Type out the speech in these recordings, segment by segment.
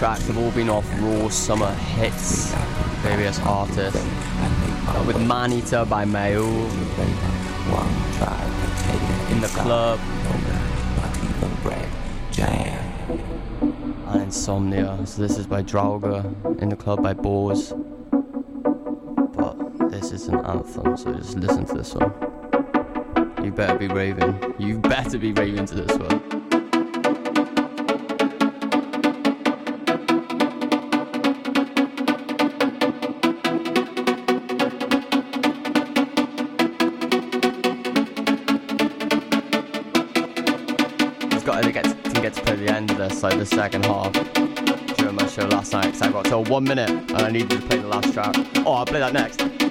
tracks have all been off raw summer hits, various artists. Uh, with Maneater by Mayo, In the Club, and Insomnia. So this is by Drauga, In the Club by Bose. But this is an anthem, so just listen to this one. You better be raving. You better be raving to this one. Like the second half during my show last night. Cause I got till one minute and I needed to play the last track. Oh, I'll play that next.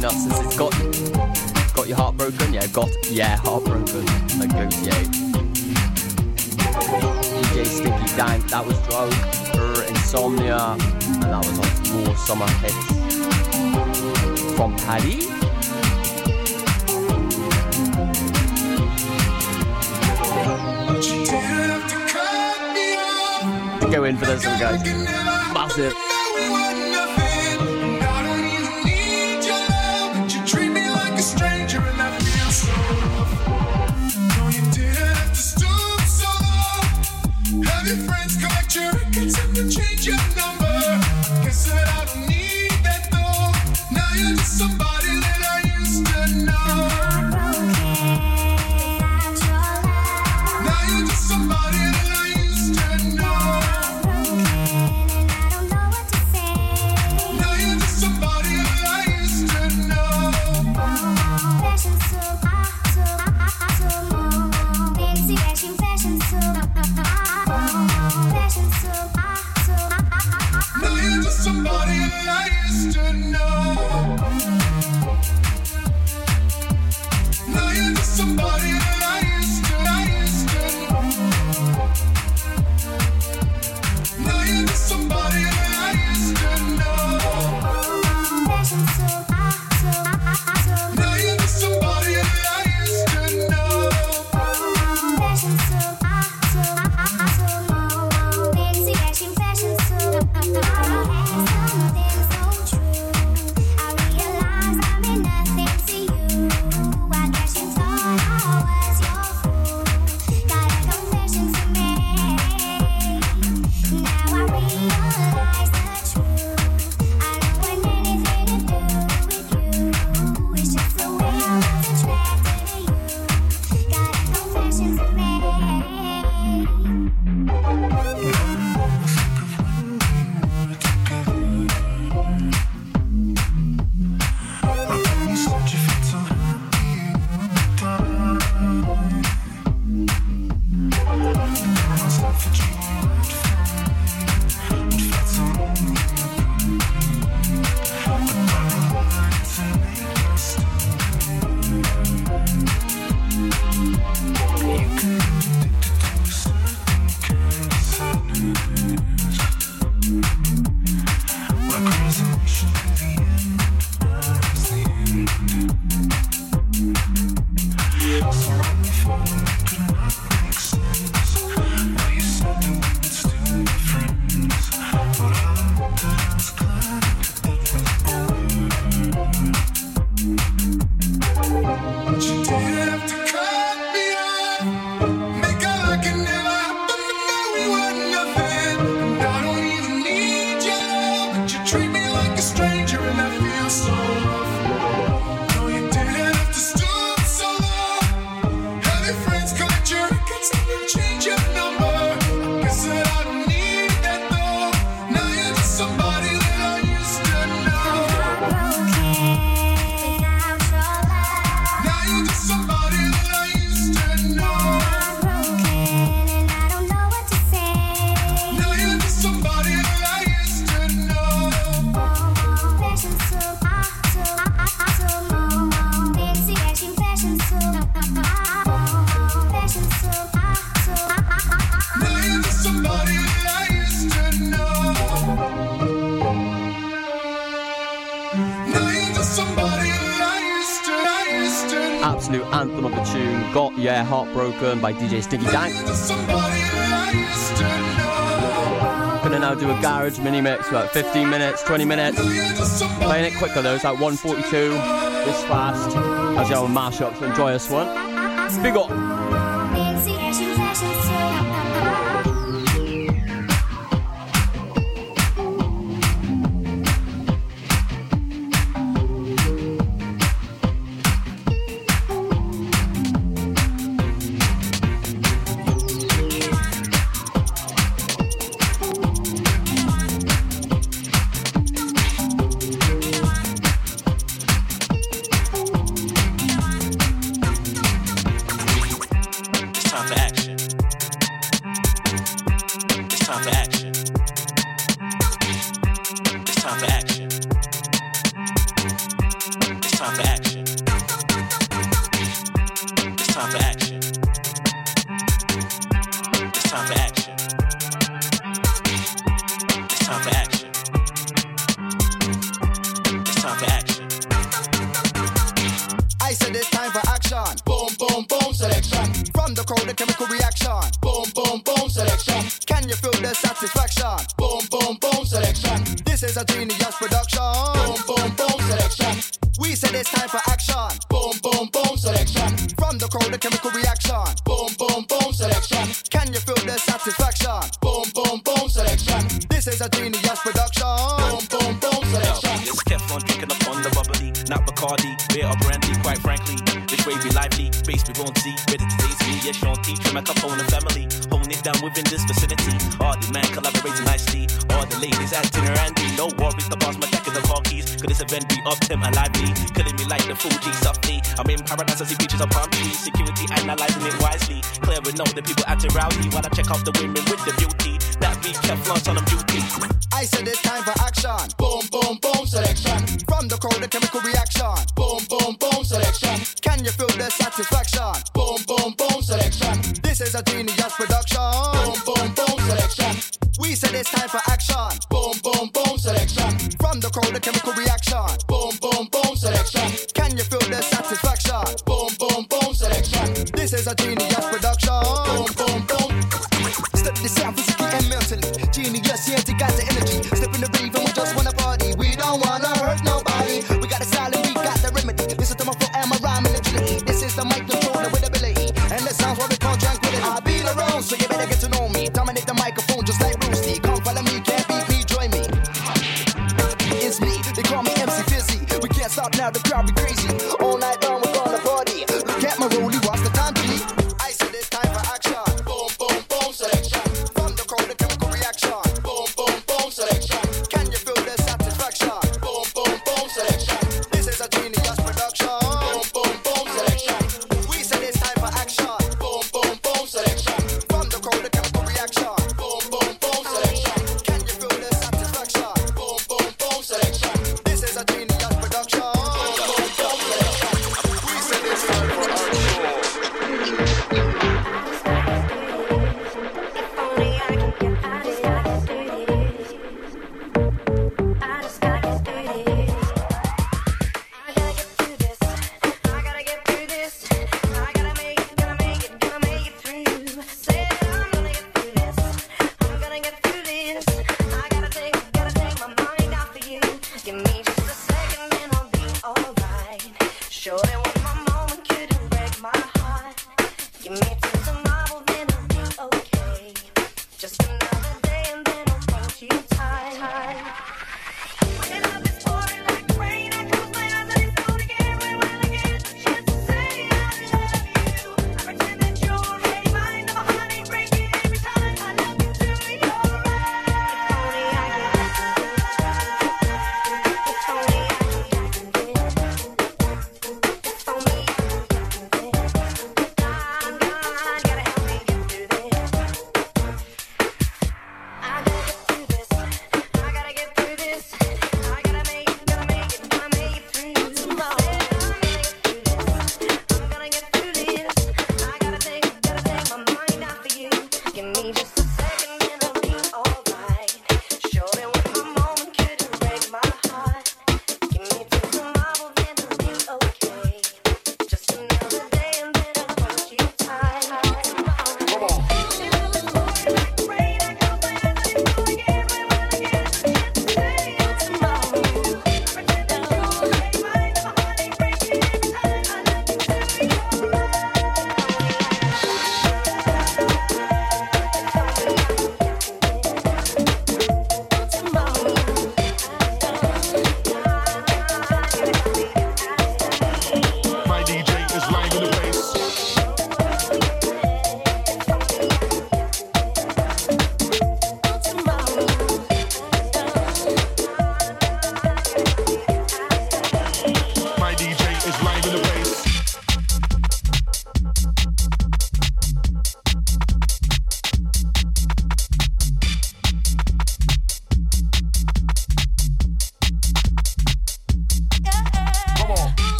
Nuts. Since it's got got your heart broken, yeah, got yeah, heartbroken, like Gautier. DJ Sticky Dank, that was Drug, er, Insomnia, and that was on more summer hits from Paddy. Go in for this one, guys. Massive. yeah, Heartbroken by DJ Stinky Dank. Gonna now do a garage mini mix, about 15 minutes, 20 minutes. Playing it quicker though, it's like 142, this fast. As you have a mashup, so enjoy this one. Big up. production. Boom, boom, boom selection. This is a genius production. Boom, boom, boom selection. It's Teflon drinking up on the bubbly, not Bacardi, beer or brandy, quite frankly. This way be lively, base we won't see. Ready to taste me, yes, Sean T. Trim a Capone and family. Holding it down within this vicinity. All the men collaborating nicely. All the ladies at dinner acting randy. No worries, the boss, this event be off Tim and? Killing me like the Fuji softly. I'm in paradise, as the beaches of palm trees. Security analyzing it wisely. Clearing out the people acting rowdy while I check out the women with the beauty. That be Kevlar's on them beauty. I said it's time for action. Boom, boom, boom, selection. From the crowd, the chemical reaction. Boom, boom, boom, selection. Can you feel the satisfaction? Boom, boom, boom, selection. This is a genius production. Boom, boom, boom, selection. We said it's time for action. Boom, boom, boom, selection. From the crowd, the chemical reaction. action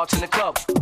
Starts in the club.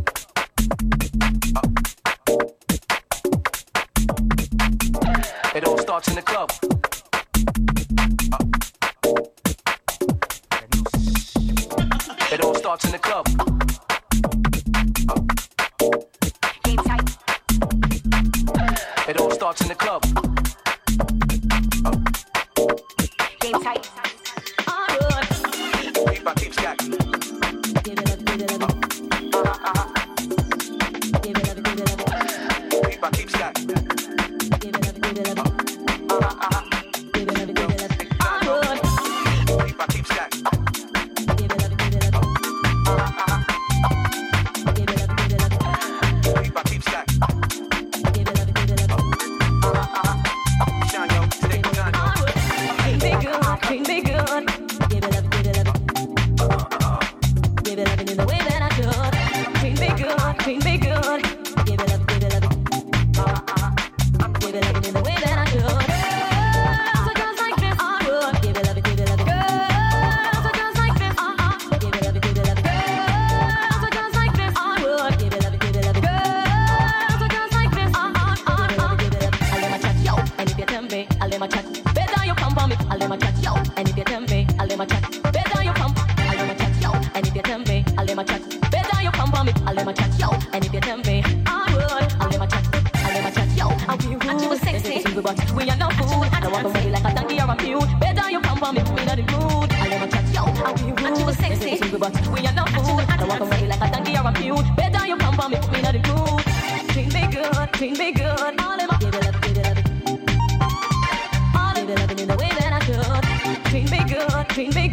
Me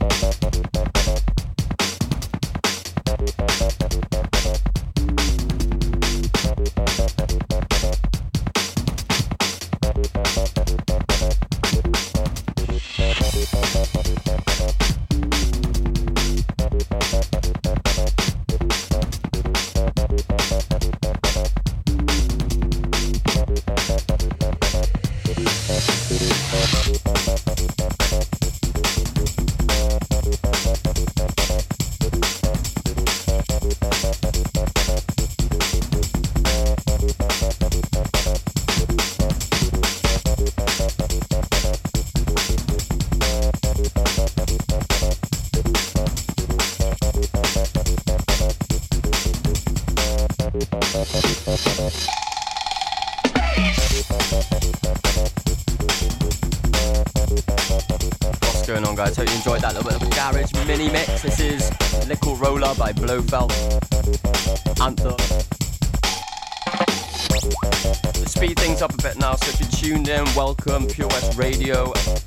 Oh no, I This is Nickel Roller by Blofeld. Anthem. Speed things up a bit now, so if you're tuned in, welcome, Pure West Radio. Is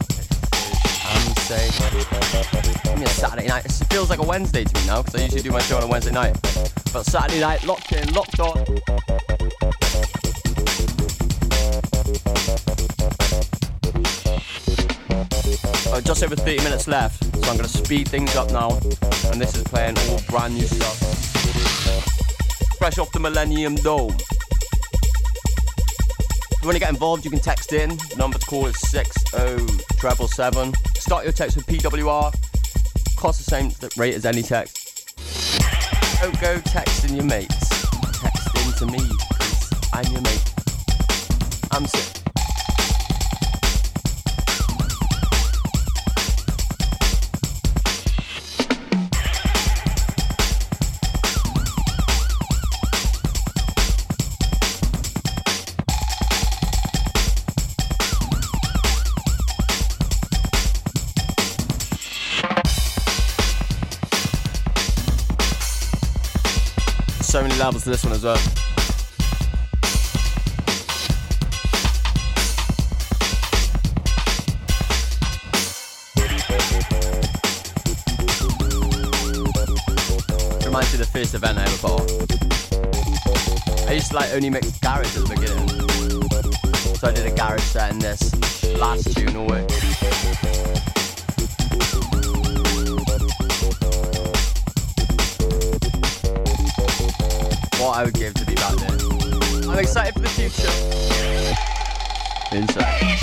Amsae. Give me a Saturday night. It feels like a Wednesday to me now, because I usually do my show on a Wednesday night. But Saturday night, locked in, locked on. Uh, just over 30 minutes left, so I'm to speed things up now. And this is playing all brand new stuff. Fresh off the Millennium Dome. If you want to get involved, you can text in. Number to call is 60777. Start your text with PWR. Cost the same rate as any text. Don't go texting your mates. Text in to me, I'm your mate. I'm sick. Levels to this one as well. Reminds me of the first event I ever put. I used to like only mix garage at the beginning. So I did a garage set in this last tune what I would give to be back there. I'm excited for the future. Inside.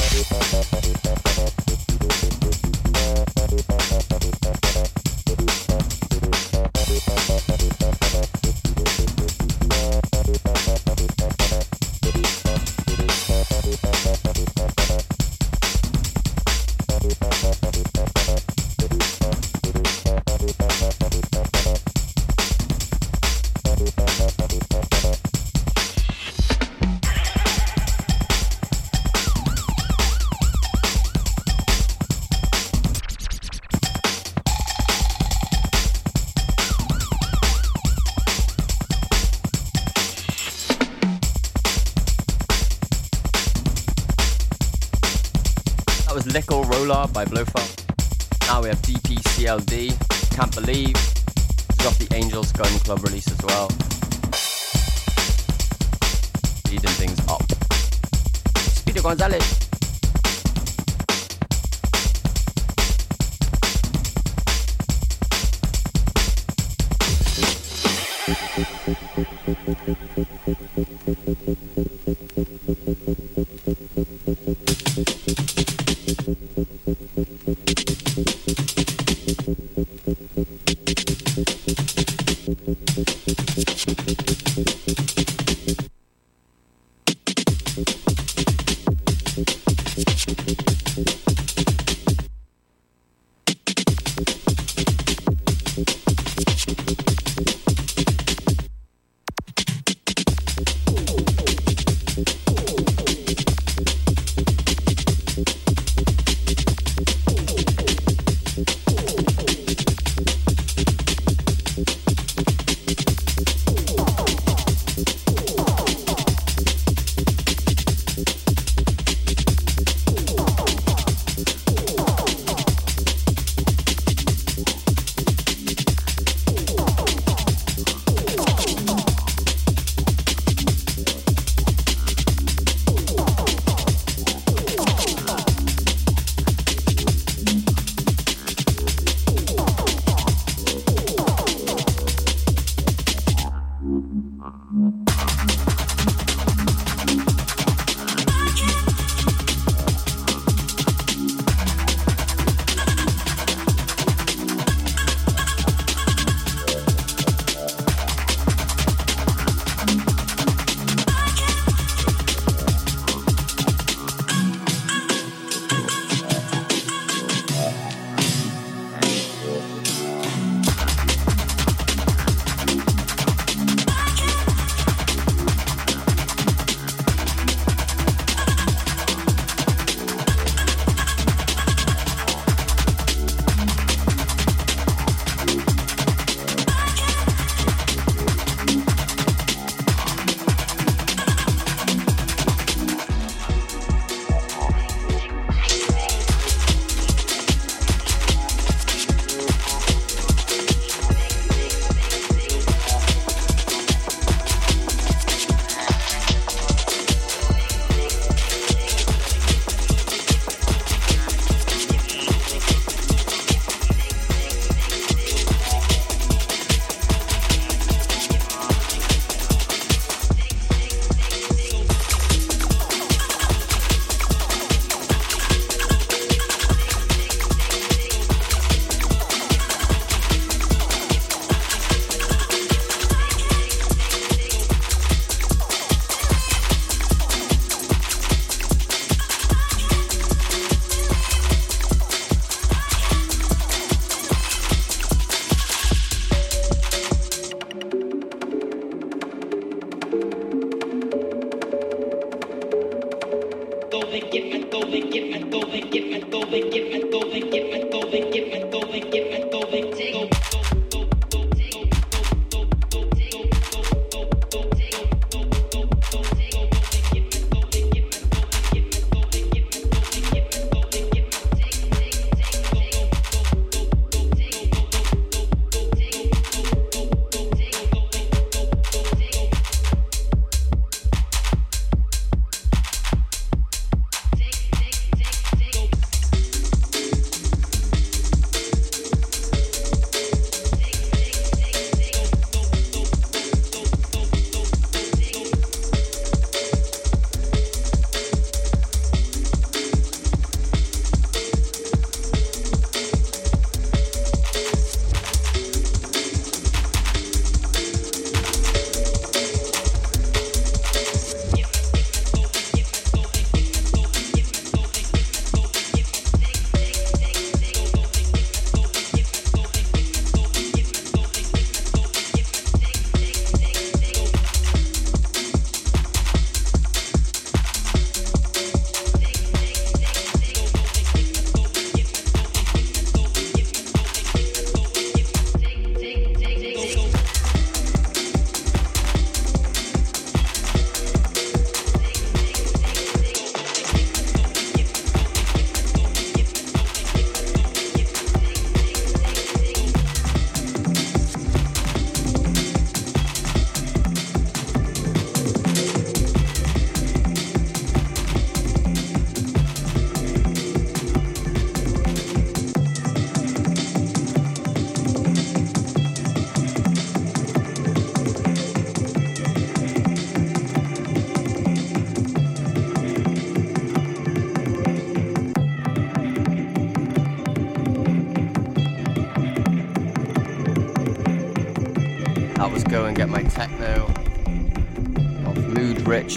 by Blowfall. Now we have DPCLD, Can't Believe. It's got the Angels Gun Club release as well. Speeding things up. Speedo Gonzalez.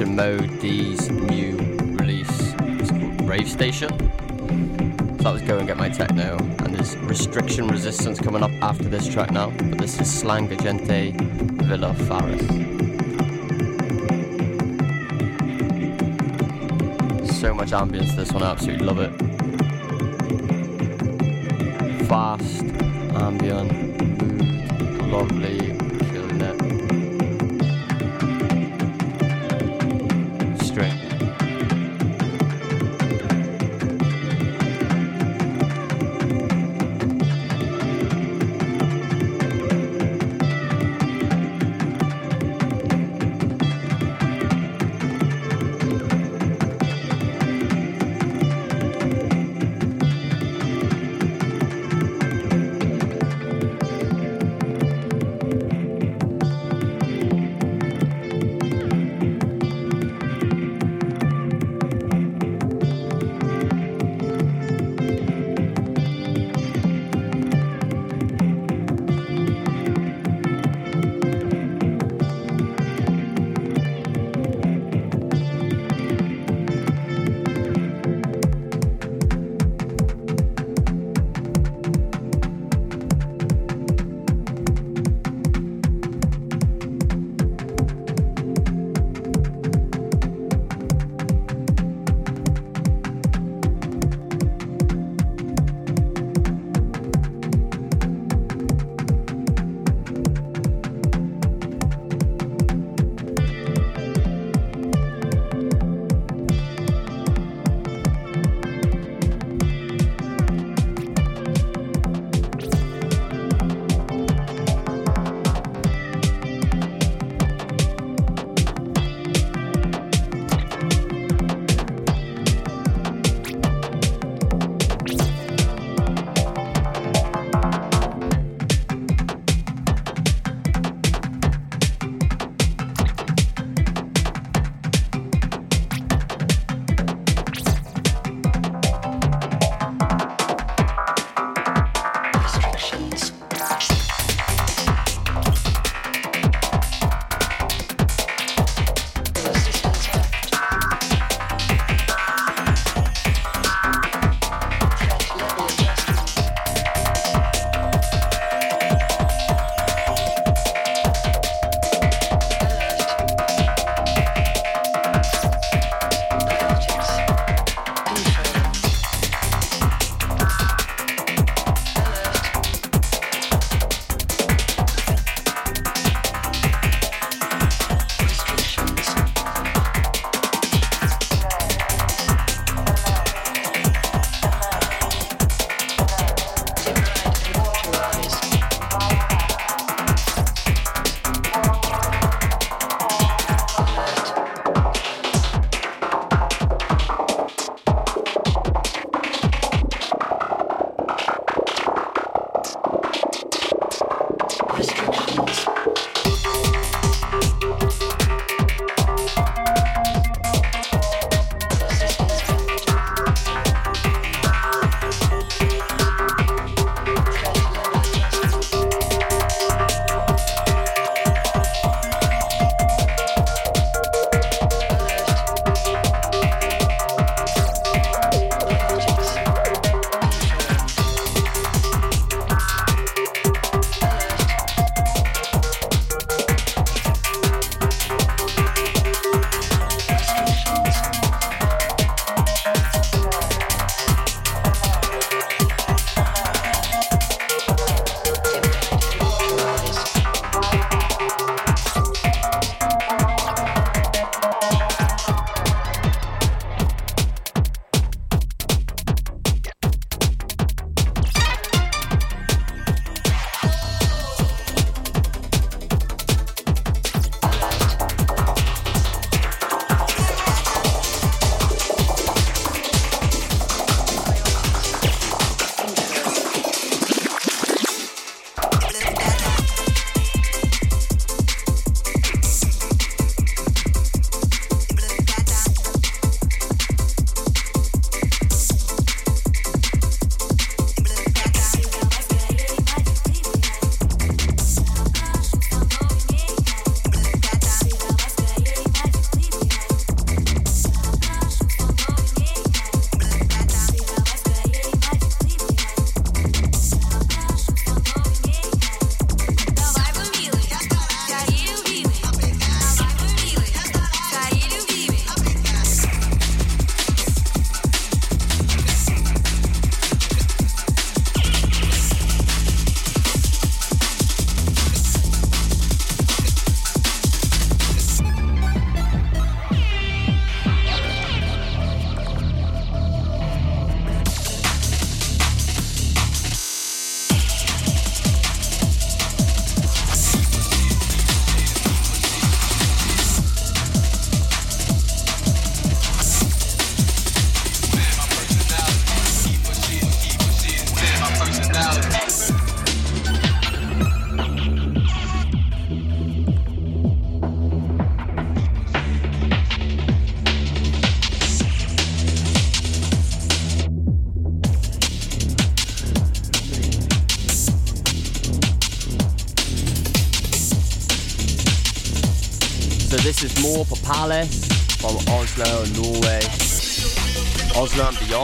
Mode D's new release. It's called Rave Station. So that was Go and Get My Techno. And there's Restriction Resistance coming up after this track now. But this is Slanga Gente Villa Faris. So much ambience this one, I absolutely love it. Fast, ambient, lovely,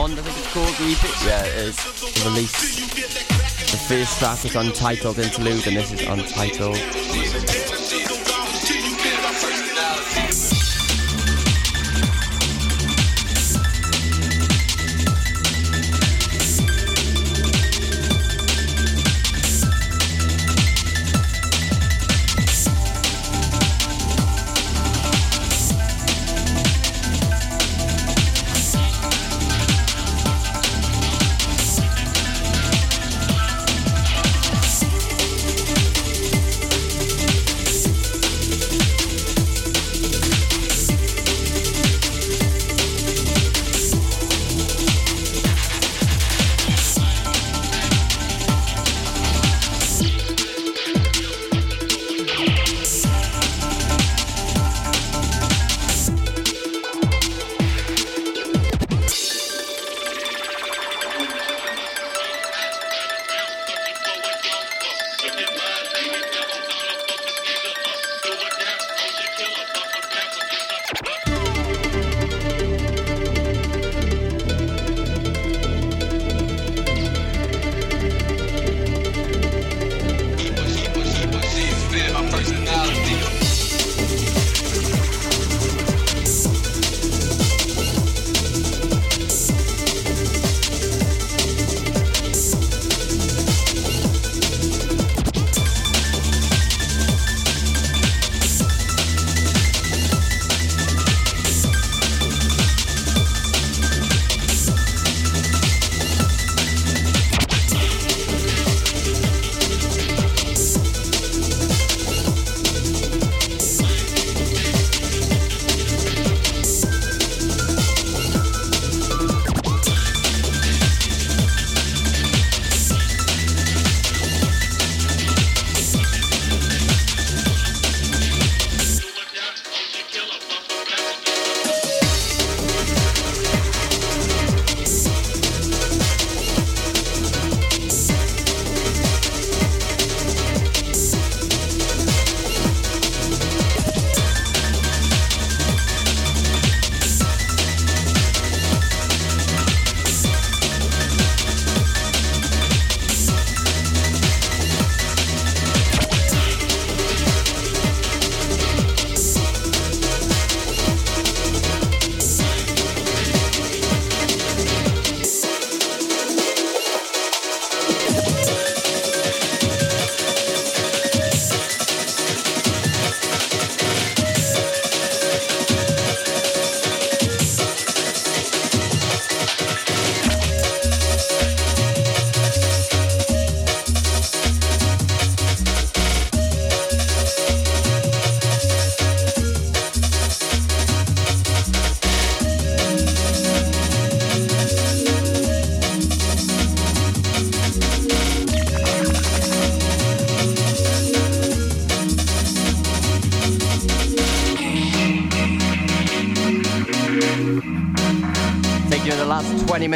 Beyond, I think EP. Yeah, it is. The release. The first track is Untitled Interlude, and this is Untitled.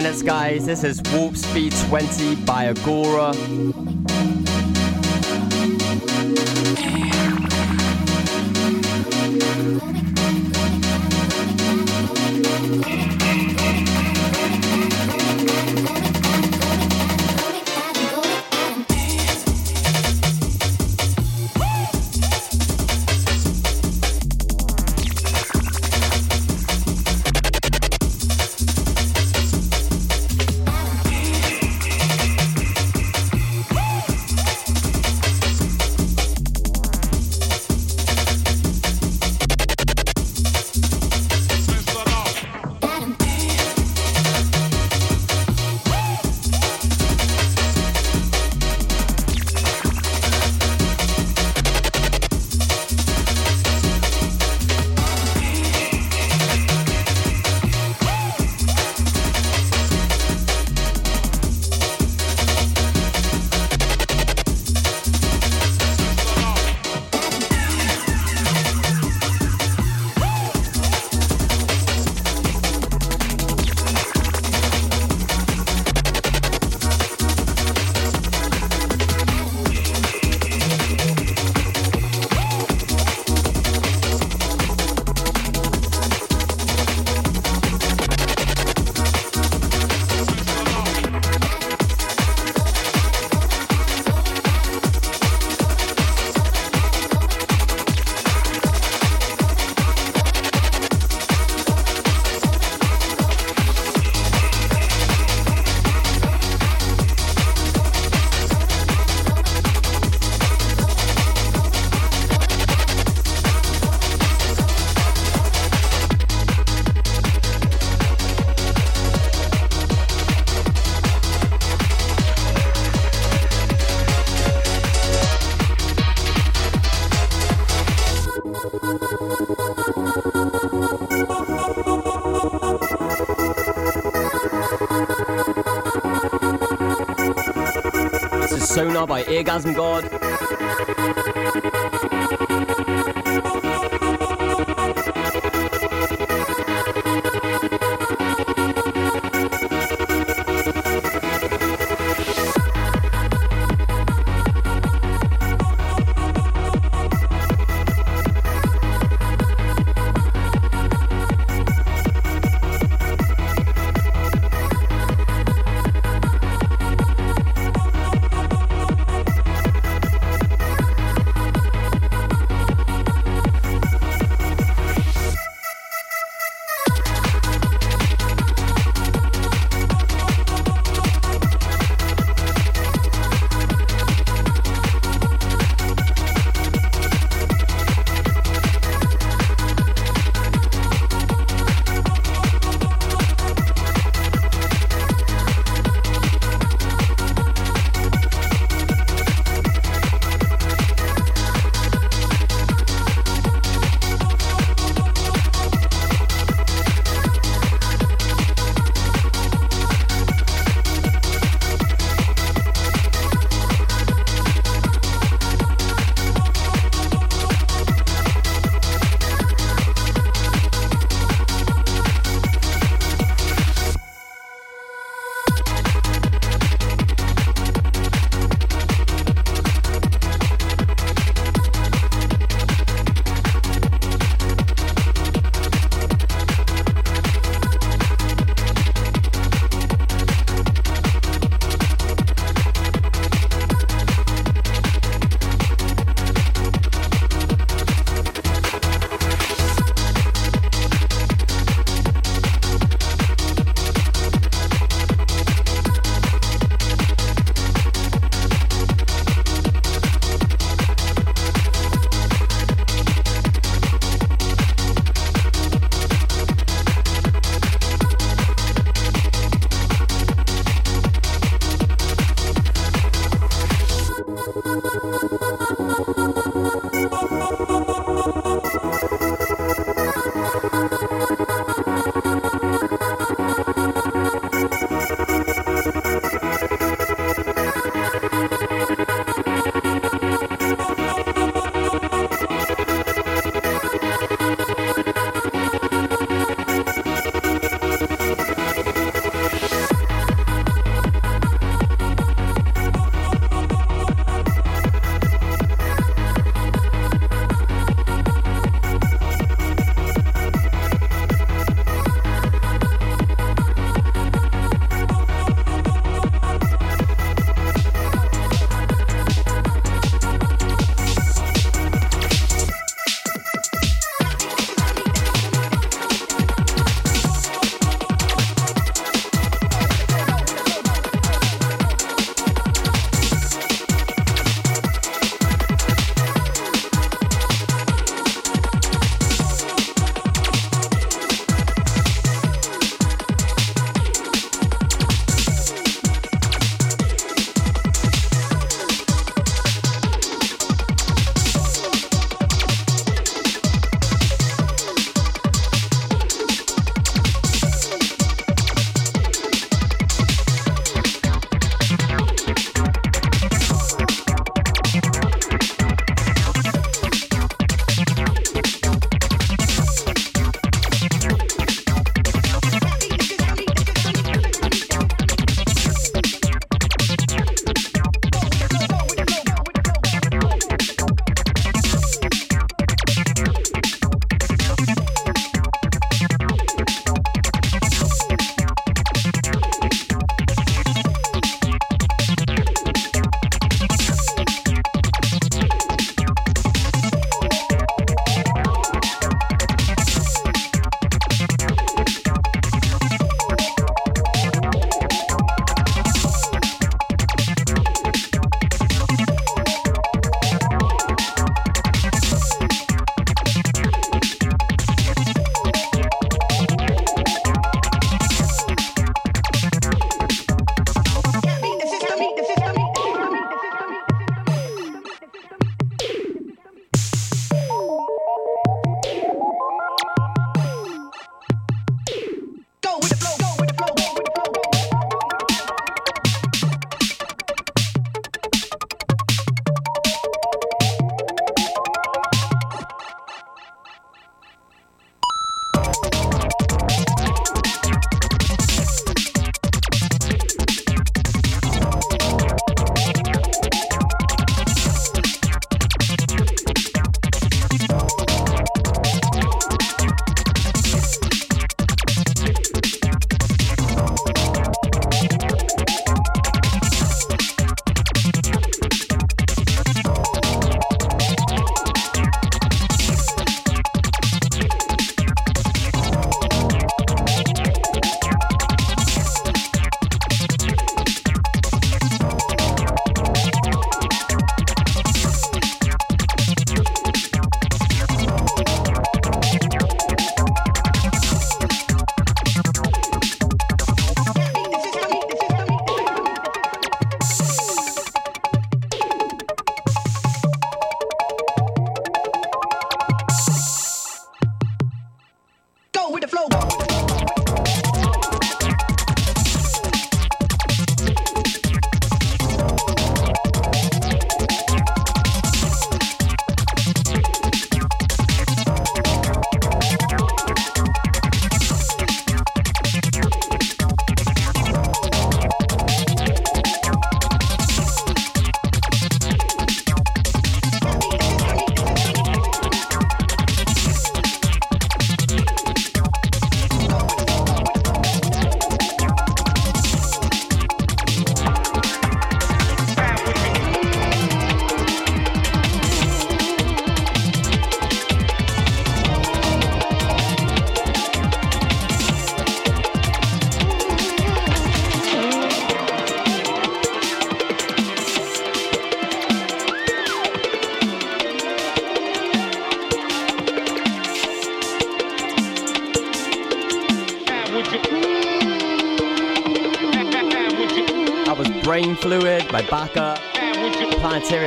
Minutes, guys. This is Warp Speed 20 by Agora. ganzen Gott.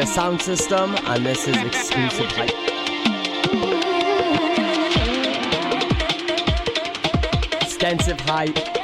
Sound System and this is exclusive hype. Extensive hype.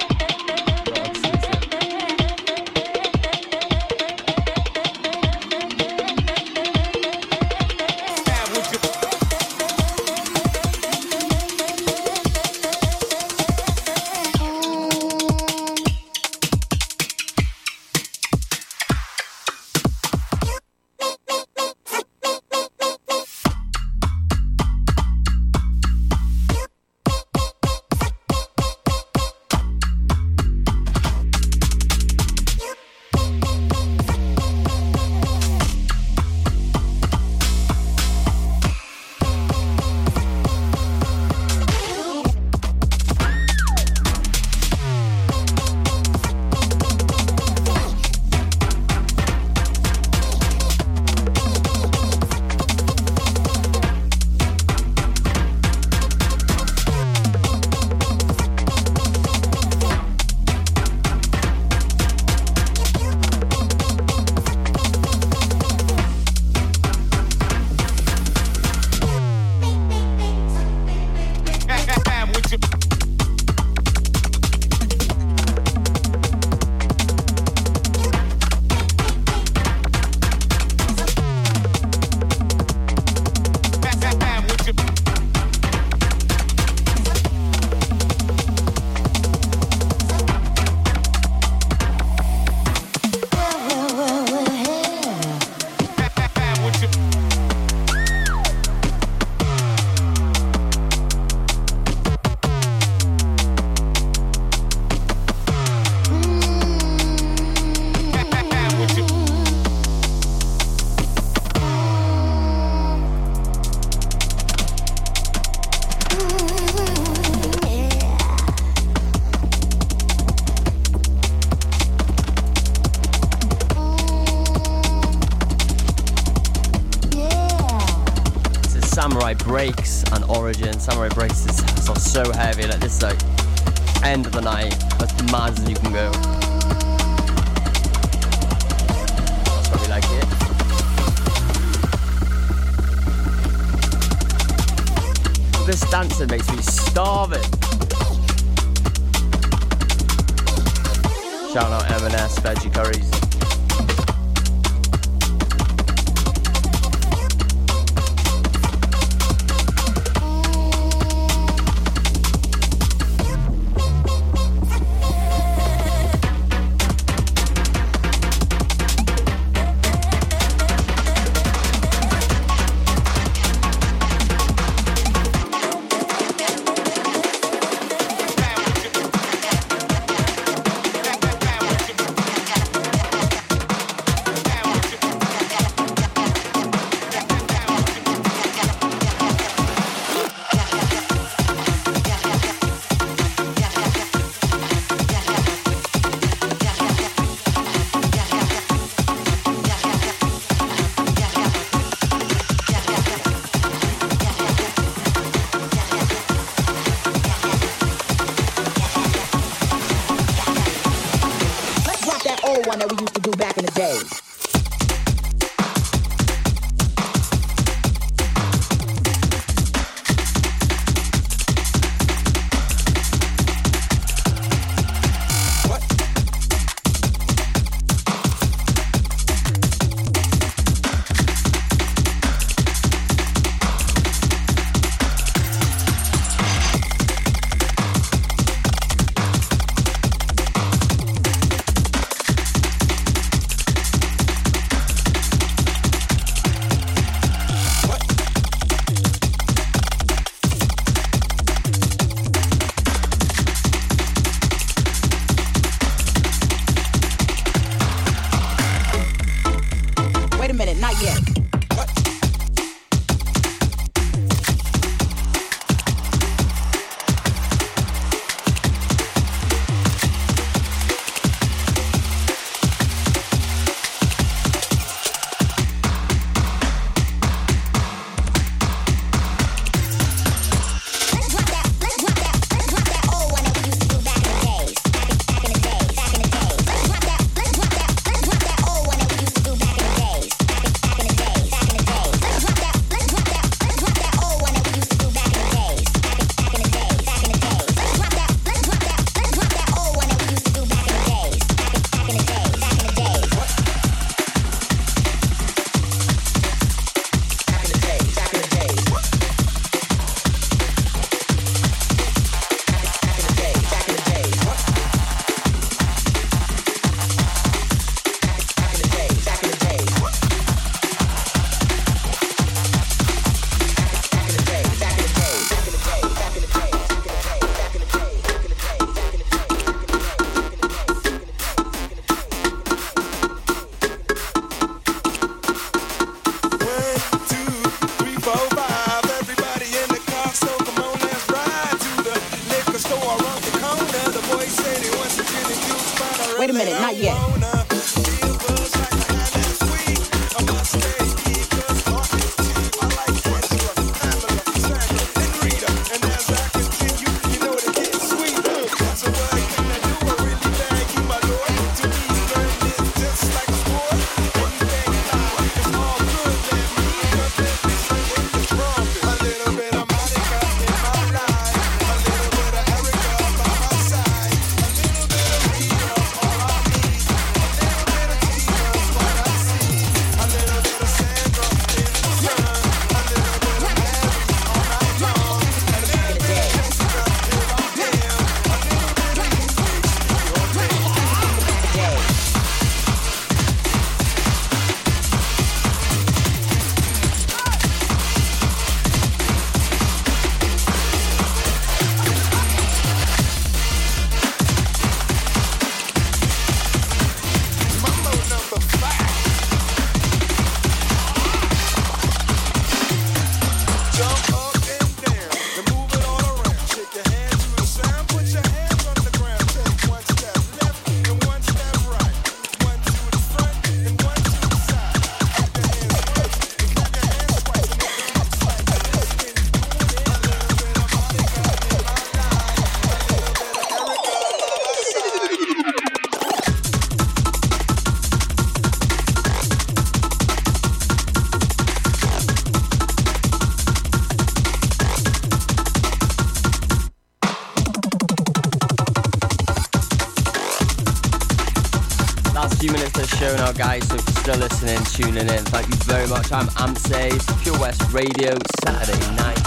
tuning in. Thank you very much. I'm Amsae, Pure West Radio, Saturday night.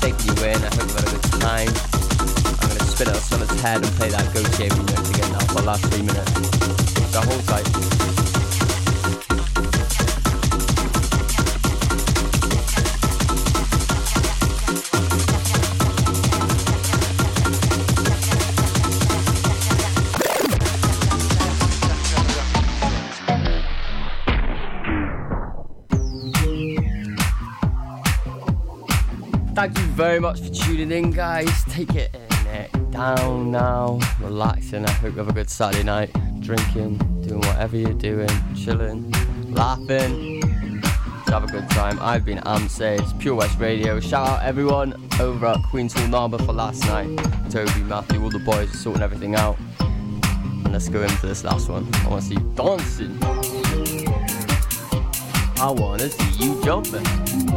Taking you in. I hope you've had a good time. I'm going to spin it on someone's head and play that Go Champion again now for the last three minutes. take it in, it down now, relaxing. I hope you have a good Saturday night, drinking, doing whatever you're doing, chilling, laughing. Have a good time. I've been Amsae, it's Pure West Radio. Shout out everyone over at Queen's Hall Narberth for last night. Toby, Matthew, all the boys are sorting everything out. And let's go into this last one. I want to see you dancing. I want to see you jumping.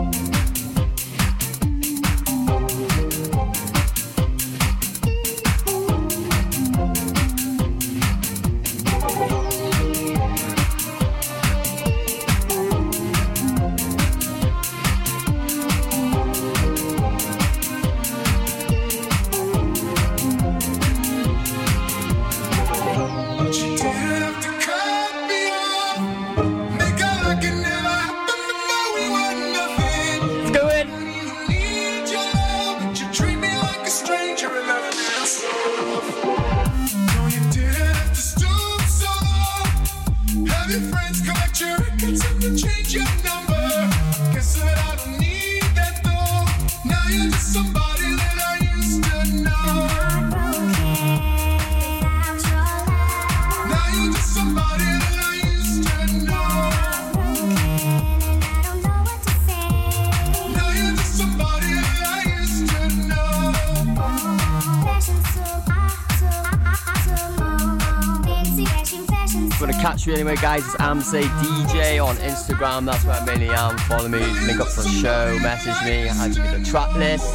Anyway, guys, it's Amsae DJ on Instagram. That's where I mainly am. Follow me, link up for the show, message me, I give you the track list.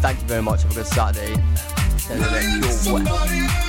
Thank you very much. Have a good Saturday. Send it